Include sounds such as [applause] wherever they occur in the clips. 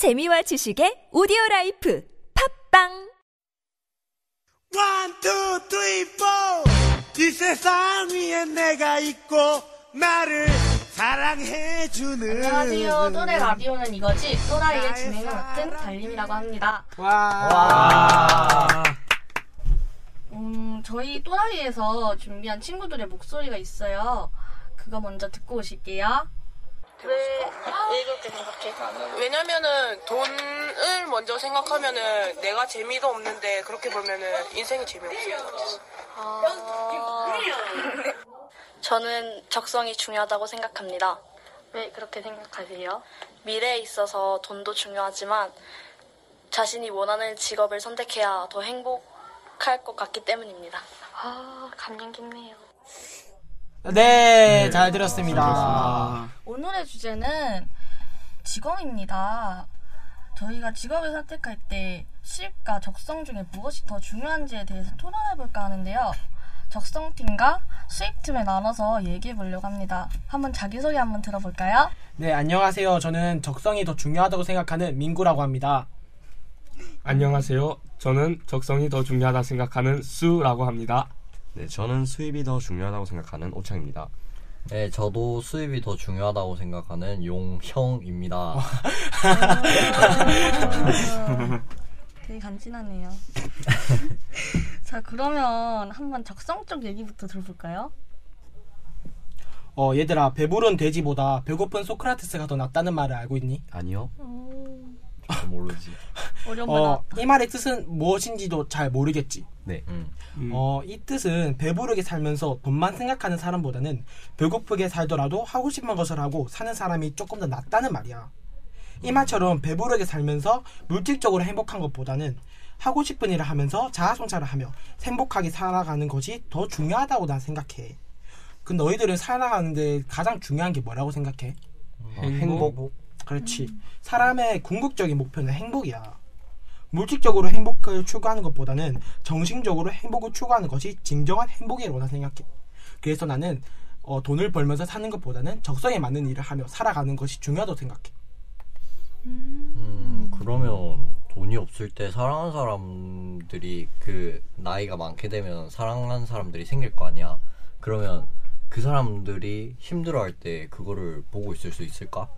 재미와 지식의 오디오 life 팟빵 One, two, three, four. 이 세상 위에 내가 있고 나를 사랑해주는 안녕하세요. 또래 라디오는 이거지. 또라이의 진행을 맡은 달림이라고 합니다. 와. 음, 저희 또라이에서 준비한 친구들의 목소리가 있어요. 그거 먼저 듣고 오실게요. 때 생각해? 왜냐면은 돈을 먼저 생각하면은 내가 재미도 없는데 그렇게 보면은 인생이 재미없을 것 같아서. 저는 적성이 중요하다고 생각합니다. 왜 그렇게 생각하세요? 미래에 있어서 돈도 중요하지만 자신이 원하는 직업을 선택해야 더 행복할 것 같기 때문입니다. 아, 감명 깊네요. 네, 잘 들었습니다. 오늘의 주제는 직업입니다. 저희가 직업을 선택할 때 수입과 적성 중에 무엇이 더 중요한지에 대해서 토론해 볼까 하는데요. 적성팀과 수입팀을 나눠서 얘기해 보려고 합니다. 한번 자기소개 한번 들어볼까요? 네, 안녕하세요. 저는 적성이 더 중요하다고 생각하는 민구라고 합니다. 안녕하세요. 저는 적성이 더 중요하다 생각하는 수라고 합니다. 네, 저는 수입이 더 중요하다고 생각하는 오창입니다. 네, 저도 수입이 더 중요하다고 생각하는 용형입니다. 되게 간지나네요. 자, 그러면 한번 적성 쪽 얘기부터 들어볼까요? 어, 얘들아, 배부른 돼지보다 배고픈 소크라테스가 더 낫다는 말을 알고 있니? 아니요. 저 모르지. [laughs] 어, 이 말의 뜻은 무엇인지도 잘 모르겠지. 네. 음. 어, 이 뜻은 배부르게 살면서 돈만 생각하는 사람보다는 배고프게 살더라도 하고 싶은 것을 하고 사는 사람이 조금 더 낫다는 말이야. 이 말처럼 배부르게 살면서 물질적으로 행복한 것보다는 하고 싶은 일을 하면서 자아성찰을 하며 행복하게 살아가는 것이 더 중요하다고 난 생각해. 그 너희들은 살아가는데 가장 중요한 게 뭐라고 생각해? 어, 행복. 그렇지. 사람의 궁극적인 목표는 행복이야. 물질적으로 행복을 추구하는 것보다는 정신적으로 행복을 추구하는 것이 진정한 행복이라고 난 생각해. 그래서 나는 어, 돈을 벌면서 사는 것보다는 적성에 맞는 일을 하며 살아가는 것이 중요하다고 생각해. 음, 그러면 돈이 없을 때 사랑하는 사람들이 그 나이가 많게 되면 사랑하는 사람들이 생길 거 아니야. 그러면 그 사람들이 힘들어할 때 그거를 보고 있을 수 있을까?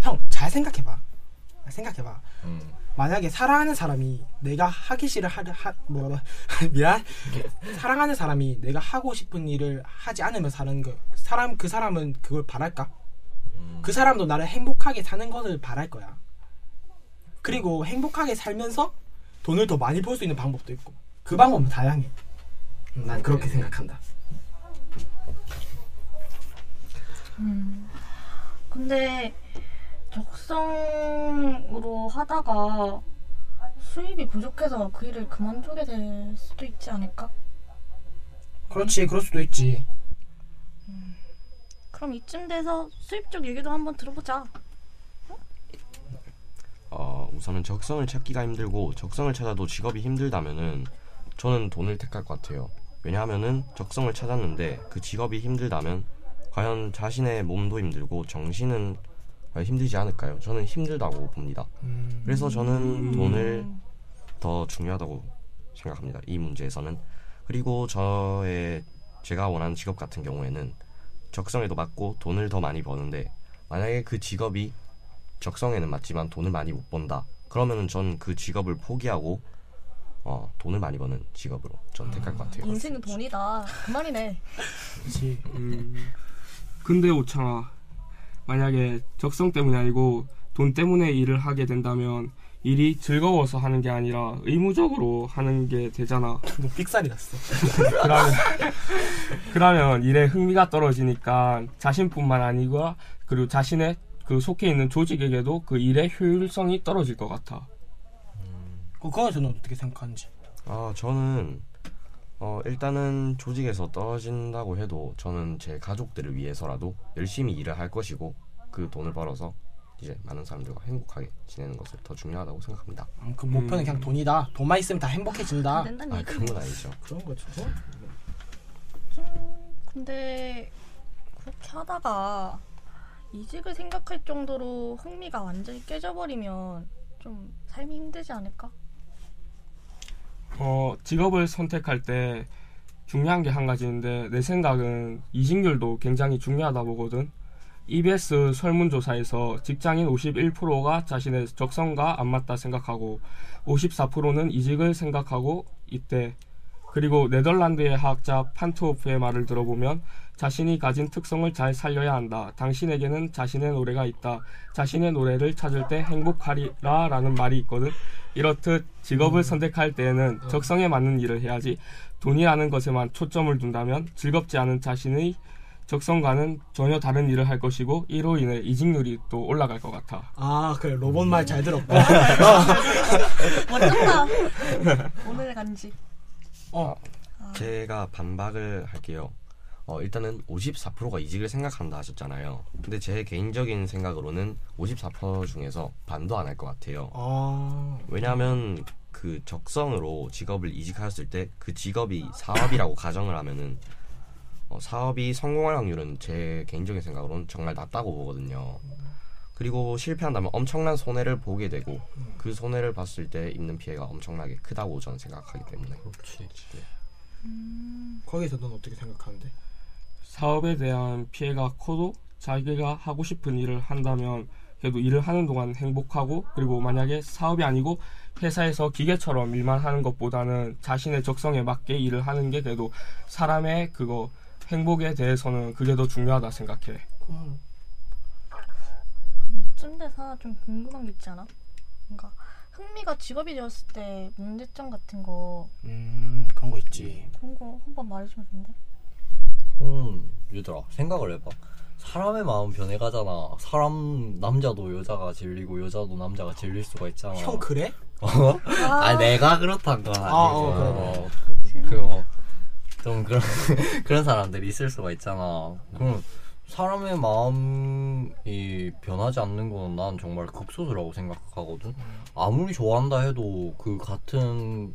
형, 잘 생각해봐. 생각해봐. 음. 만약에 사랑하는 사람이 내가 하기 싫어 하, 하 뭐라 [laughs] 미안 사랑하는 사람이 내가 하고 싶은 일을 하지 않으며 사는 거 사람 그 사람은 그걸 바랄까? 그 사람도 나를 행복하게 사는 것을 바랄 거야. 그리고 행복하게 살면서 돈을 더 많이 벌 수 있는 방법도 있고 그 방법은 다양해. 음, 난 그렇게 생각한다. 근데 적성으로 하다가 수입이 부족해서 그 일을 그만두게 될 수도 있지 않을까? 그렇지, 그럴 수도 있지. 그럼 이쯤 돼서 수입 쪽 얘기도 한번 들어보자. 어, 우선은 적성을 찾기가 힘들고 적성을 찾아도 직업이 힘들다면은 저는 돈을 택할 것 같아요. 왜냐하면은 적성을 찾았는데 그 직업이 힘들다면 과연 자신의 몸도 힘들고 정신은 힘들지 않을까요? 저는 힘들다고 봅니다. 그래서 저는 돈을 더 중요하다고 생각합니다. 이 문제에서는 그리고 저의 제가 원하는 직업 같은 경우에는 적성에도 맞고 돈을 더 많이 버는데 만약에 그 직업이 적성에는 맞지만 돈을 많이 못 번다. 그러면은 전 그 직업을 포기하고 어, 돈을 많이 버는 직업으로 전 택할 것 같아요. 인생은 돈이다. 그 말이네. 그렇지. 음. [laughs] 근데 오창아, 만약에 적성 때문이 아니고 돈 때문에 일을 하게 된다면 일이 즐거워서 하는 게 아니라 의무적으로 하는 게 되잖아. [laughs] 너 삑살이 났어. 그러면, 그러면 일에 흥미가 떨어지니까 자신뿐만 아니고 그리고 자신의 그 속해 있는 조직에게도 그 일의 효율성이 떨어질 것 같아. 그거에 저는 어떻게 생각하는지. 아, 저는 어, 일단은 조직에서 떨어진다고 해도 저는 제 가족들을 위해서라도 열심히 일을 할 것이고 그 돈을 벌어서 이제 많은 사람들과 행복하게 지내는 것을 더 중요하다고 생각합니다. 음, 그 목표는 그냥 돈이다. 돈만 있으면 다 행복해진다. 아, 얘기. 그런 건 아니죠. 그런 거죠. 근데 그렇게 하다가 이직을 생각할 정도로 흥미가 완전히 깨져버리면 좀 삶이 힘들지 않을까? 어, 직업을 선택할 때 중요한 게 한 가지인데 내 생각은 이직률도 굉장히 중요하다 보거든. EBS 설문조사에서 직장인 51%가 자신의 적성과 안 맞다 생각하고 54%는 이직을 생각하고 있대. 그리고 네덜란드의 화학자 판트호프의 말을 들어보면 자신이 가진 특성을 잘 살려야 한다. 당신에게는 자신의 노래가 있다. 자신의 노래를 찾을 때 행복하리라 라는 말이 있거든. 이렇듯 직업을 선택할 때에는 적성에 맞는 일을 해야지 돈이라는 것에만 초점을 둔다면 즐겁지 않은 자신의 적성과는 전혀 다른 일을 할 것이고 이로 인해 이직률이 또 올라갈 것 같아. 아 그래 로봇 말 잘 들었고. 멋졌다. 오늘의 간지. 어 제가 반박을 할게요. 어, 일단은 54%가 이직을 생각한다 하셨잖아요. 근데 제 개인적인 생각으로는 54% 중에서 반도 안 할 것 같아요. 아, 왜냐하면 그 적성으로 직업을 이직하였을 때 그 직업이 사업이라고 가정을 하면은 어, 사업이 성공할 확률은 제 개인적인 생각으로는 정말 낮다고 보거든요. 그리고 실패한다면 엄청난 손해를 보게 되고 그 손해를 봤을 때 입는 피해가 엄청나게 크다고 저는 생각하기 때문에 그렇지. 거기서 넌 어떻게 생각하는데? 사업에 대한 피해가 커도 자기가 하고 싶은 일을 한다면 그래도 일을 하는 동안 행복하고 그리고 만약에 사업이 아니고 회사에서 기계처럼 일만 하는 것보다는 자신의 적성에 맞게 일을 하는 게 그래도 사람의 그거 행복에 대해서는 그게 더 중요하다 생각해. 이 쯤 돼서 좀 궁금한 게 있지 않아? 뭔가 흥미가 직업이 되었을 때 문제점 같은 거 음 그런 거 있지. 그런 거 한번 말해주면 안 돼? 음, 얘들아, 생각을 해봐. 사람의 마음 변해가잖아. 사람, 남자도 여자가 질리고, 여자도 남자가 질릴 수가 있잖아. 형 그래? [laughs] 어? 아, 내가 그렇단 건 아니고. 아, 어, 그래. 어, 그, 뭐, 좀 그런, [laughs] 그런 사람들이 있을 수가 있잖아. 그럼, 사람의 마음이 변하지 않는 건 난 정말 극소수라고 생각하거든. 아무리 좋아한다 해도 그 같은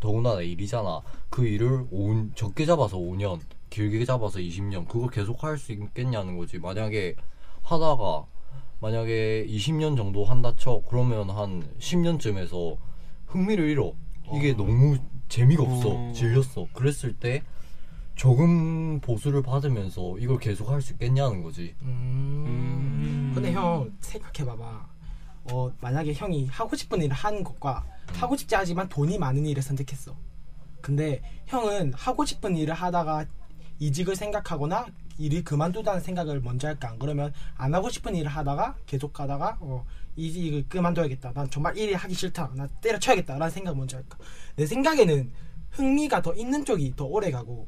더군다나 일이잖아. 그 일을 오, 적게 잡아서 5년, 길게 잡아서 20년, 그걸 계속 할 수 있겠냐는 거지. 만약에 하다가, 만약에 20년 정도 한다 쳐, 그러면 한 10년쯤에서 흥미를 잃어. 이게 너무 재미가 없어. 어. 질렸어. 그랬을 때, 적은 보수를 받으면서 이걸 계속 할 수 있겠냐는 거지. 음. 근데 형 생각해봐봐. 어 만약에 형이 하고 싶은 일을 하는 것과 하고 싶지 하지만 돈이 많은 일을 선택했어. 근데 형은 하고 싶은 일을 하다가 이직을 생각하거나 일을 그만두다는 생각을 먼저 할까? 안 그러면 안 하고 싶은 일을 하다가 계속 하다가 어 이직을 그만둬야겠다. 난 정말 일이 하기 싫다. 나 때려쳐야겠다 라는 생각 먼저 할까? 내 생각에는 흥미가 더 있는 쪽이 더 오래 가고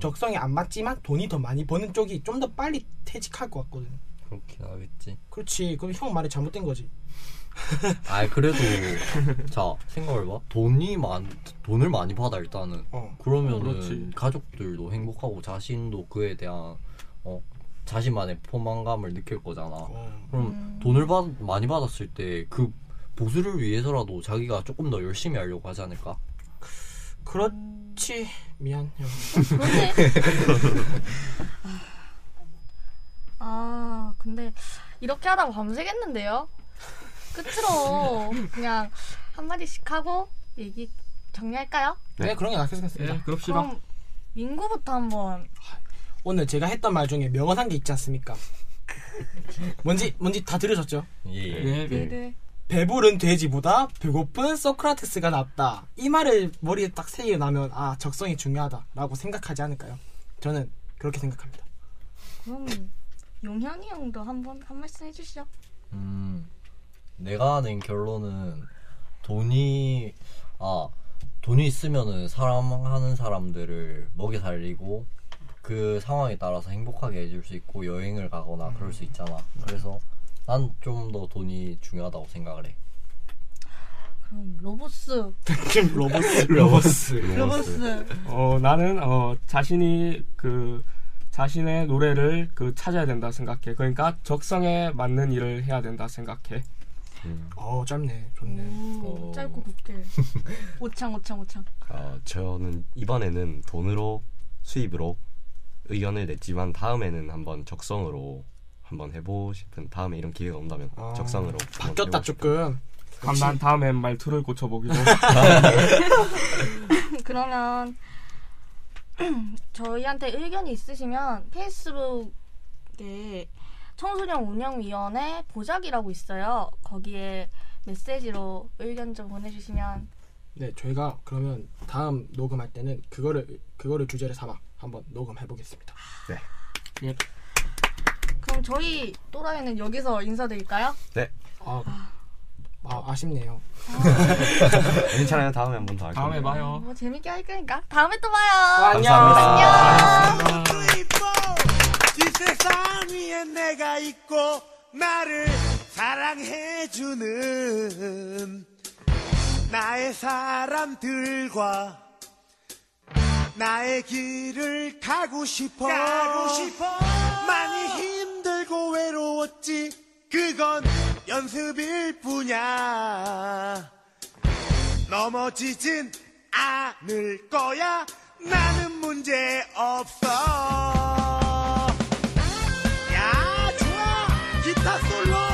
적성에 안 맞지만 돈이 더 많이 버는 쪽이 좀 더 빨리 퇴직할 것 같거든. 그렇긴 하겠지. 그렇지. 그럼 형 말이 잘못된 거지. [laughs] 아 그래도 자 생각을 봐 돈이 많 돈을 많이 받아 일단은 어. 그러면은 그렇지. 가족들도 행복하고 자신도 그에 대한 어 자신만의 포만감을 느낄 거잖아 어. 그럼 돈을 받 많이 받았을 때 그 보수를 위해서라도 자기가 조금 더 열심히 하려고 하지 않을까 그렇지. 미안 형. 그러네. [laughs] 아, 근데 이렇게 하다 밤새겠는데요? 끝으로 그냥 한마디씩 하고 얘기 정리할까요? 네, 그런 게 낫겠습니다. 예, 그럽시다. 그럼 민구부터 한번 오늘 제가 했던 말 중에 명언한 게 있지 않습니까? [laughs] 뭔지 뭔지 다 들으셨죠? 예, 예. 네, 네. 배부른 돼지보다 배고픈 소크라테스가 낫다. 이 말을 머리에 딱 새기고 나면 아 적성이 중요하다라고 생각하지 않을까요? 저는 그렇게 생각합니다. 그럼 용현이 형도 한번 한 말씀 해주시죠. 음, 내가 낸 결론은 돈이 아 돈이 있으면은 사랑하는 사람들을 먹여 살리고 그 상황에 따라서 행복하게 해줄 수 있고 여행을 가거나 그럴 수 있잖아. 그래서 난 좀 더 돈이 중요하다고 생각을 해. 그럼 로보스. 로버스 로버스 로보스. 어, 나는 어, 자신이 그 자신의 노래를 그 찾아야 된다 생각해. 그러니까 적성에 맞는 일을 해야 된다 생각해. 어 짧네 좋네. 오, 어. 짧고 굵게. [laughs] 오창 오창 오창. 어, 저는 이번에는 돈으로 수입으로 의견을 냈지만 다음에는 한번 적성으로 한번 해보고 싶은 다음에 이런 기회가 온다면 아, 적성으로 한번 바뀌었다 조금. 그럼 난 다음엔 말투를 고쳐보기로. [laughs] 그러면 [clears throat] 저희한테 의견이 있으시면 페이스북에 청소년 운영위원회 보자기라고 있어요. 거기에 메시지로 의견 좀 보내주시면 네, 저희가 그러면 다음 녹음할 때는 그거를 그거를 주제를 삼아 한번 녹음해 보겠습니다. 그럼 저희 또라이는 여기서 인사드릴까요? 네 아, 아 아쉽네요. 괜찮아요 다음에 한 번 더할 다음에. 봐요. 뭐 재밌게 할 거니까 다음에 또 봐요. 감사합니다. 이 세상 위에 내가 있고 나를 사랑해주는 나의 사람들과 나의 길을 가고 싶어 가고 싶어 많이 외로웠지 그건 연습일 뿐이야. 넘어지진 않을 거야. 나는 문제 없어. 야 좋아. 기타 솔로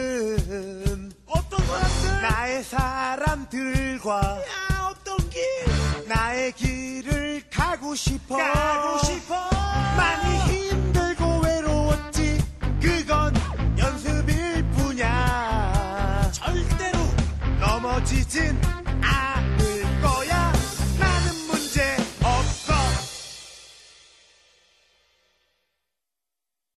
사랑해주는 어떤 사람들? 나의 사람들과 야 어떤 길? 나의 길을 가고 싶어. 가고 싶어. 많이 힘들고 외로웠지. 그건 연습일 뿐이야. 절대로. 넘어지진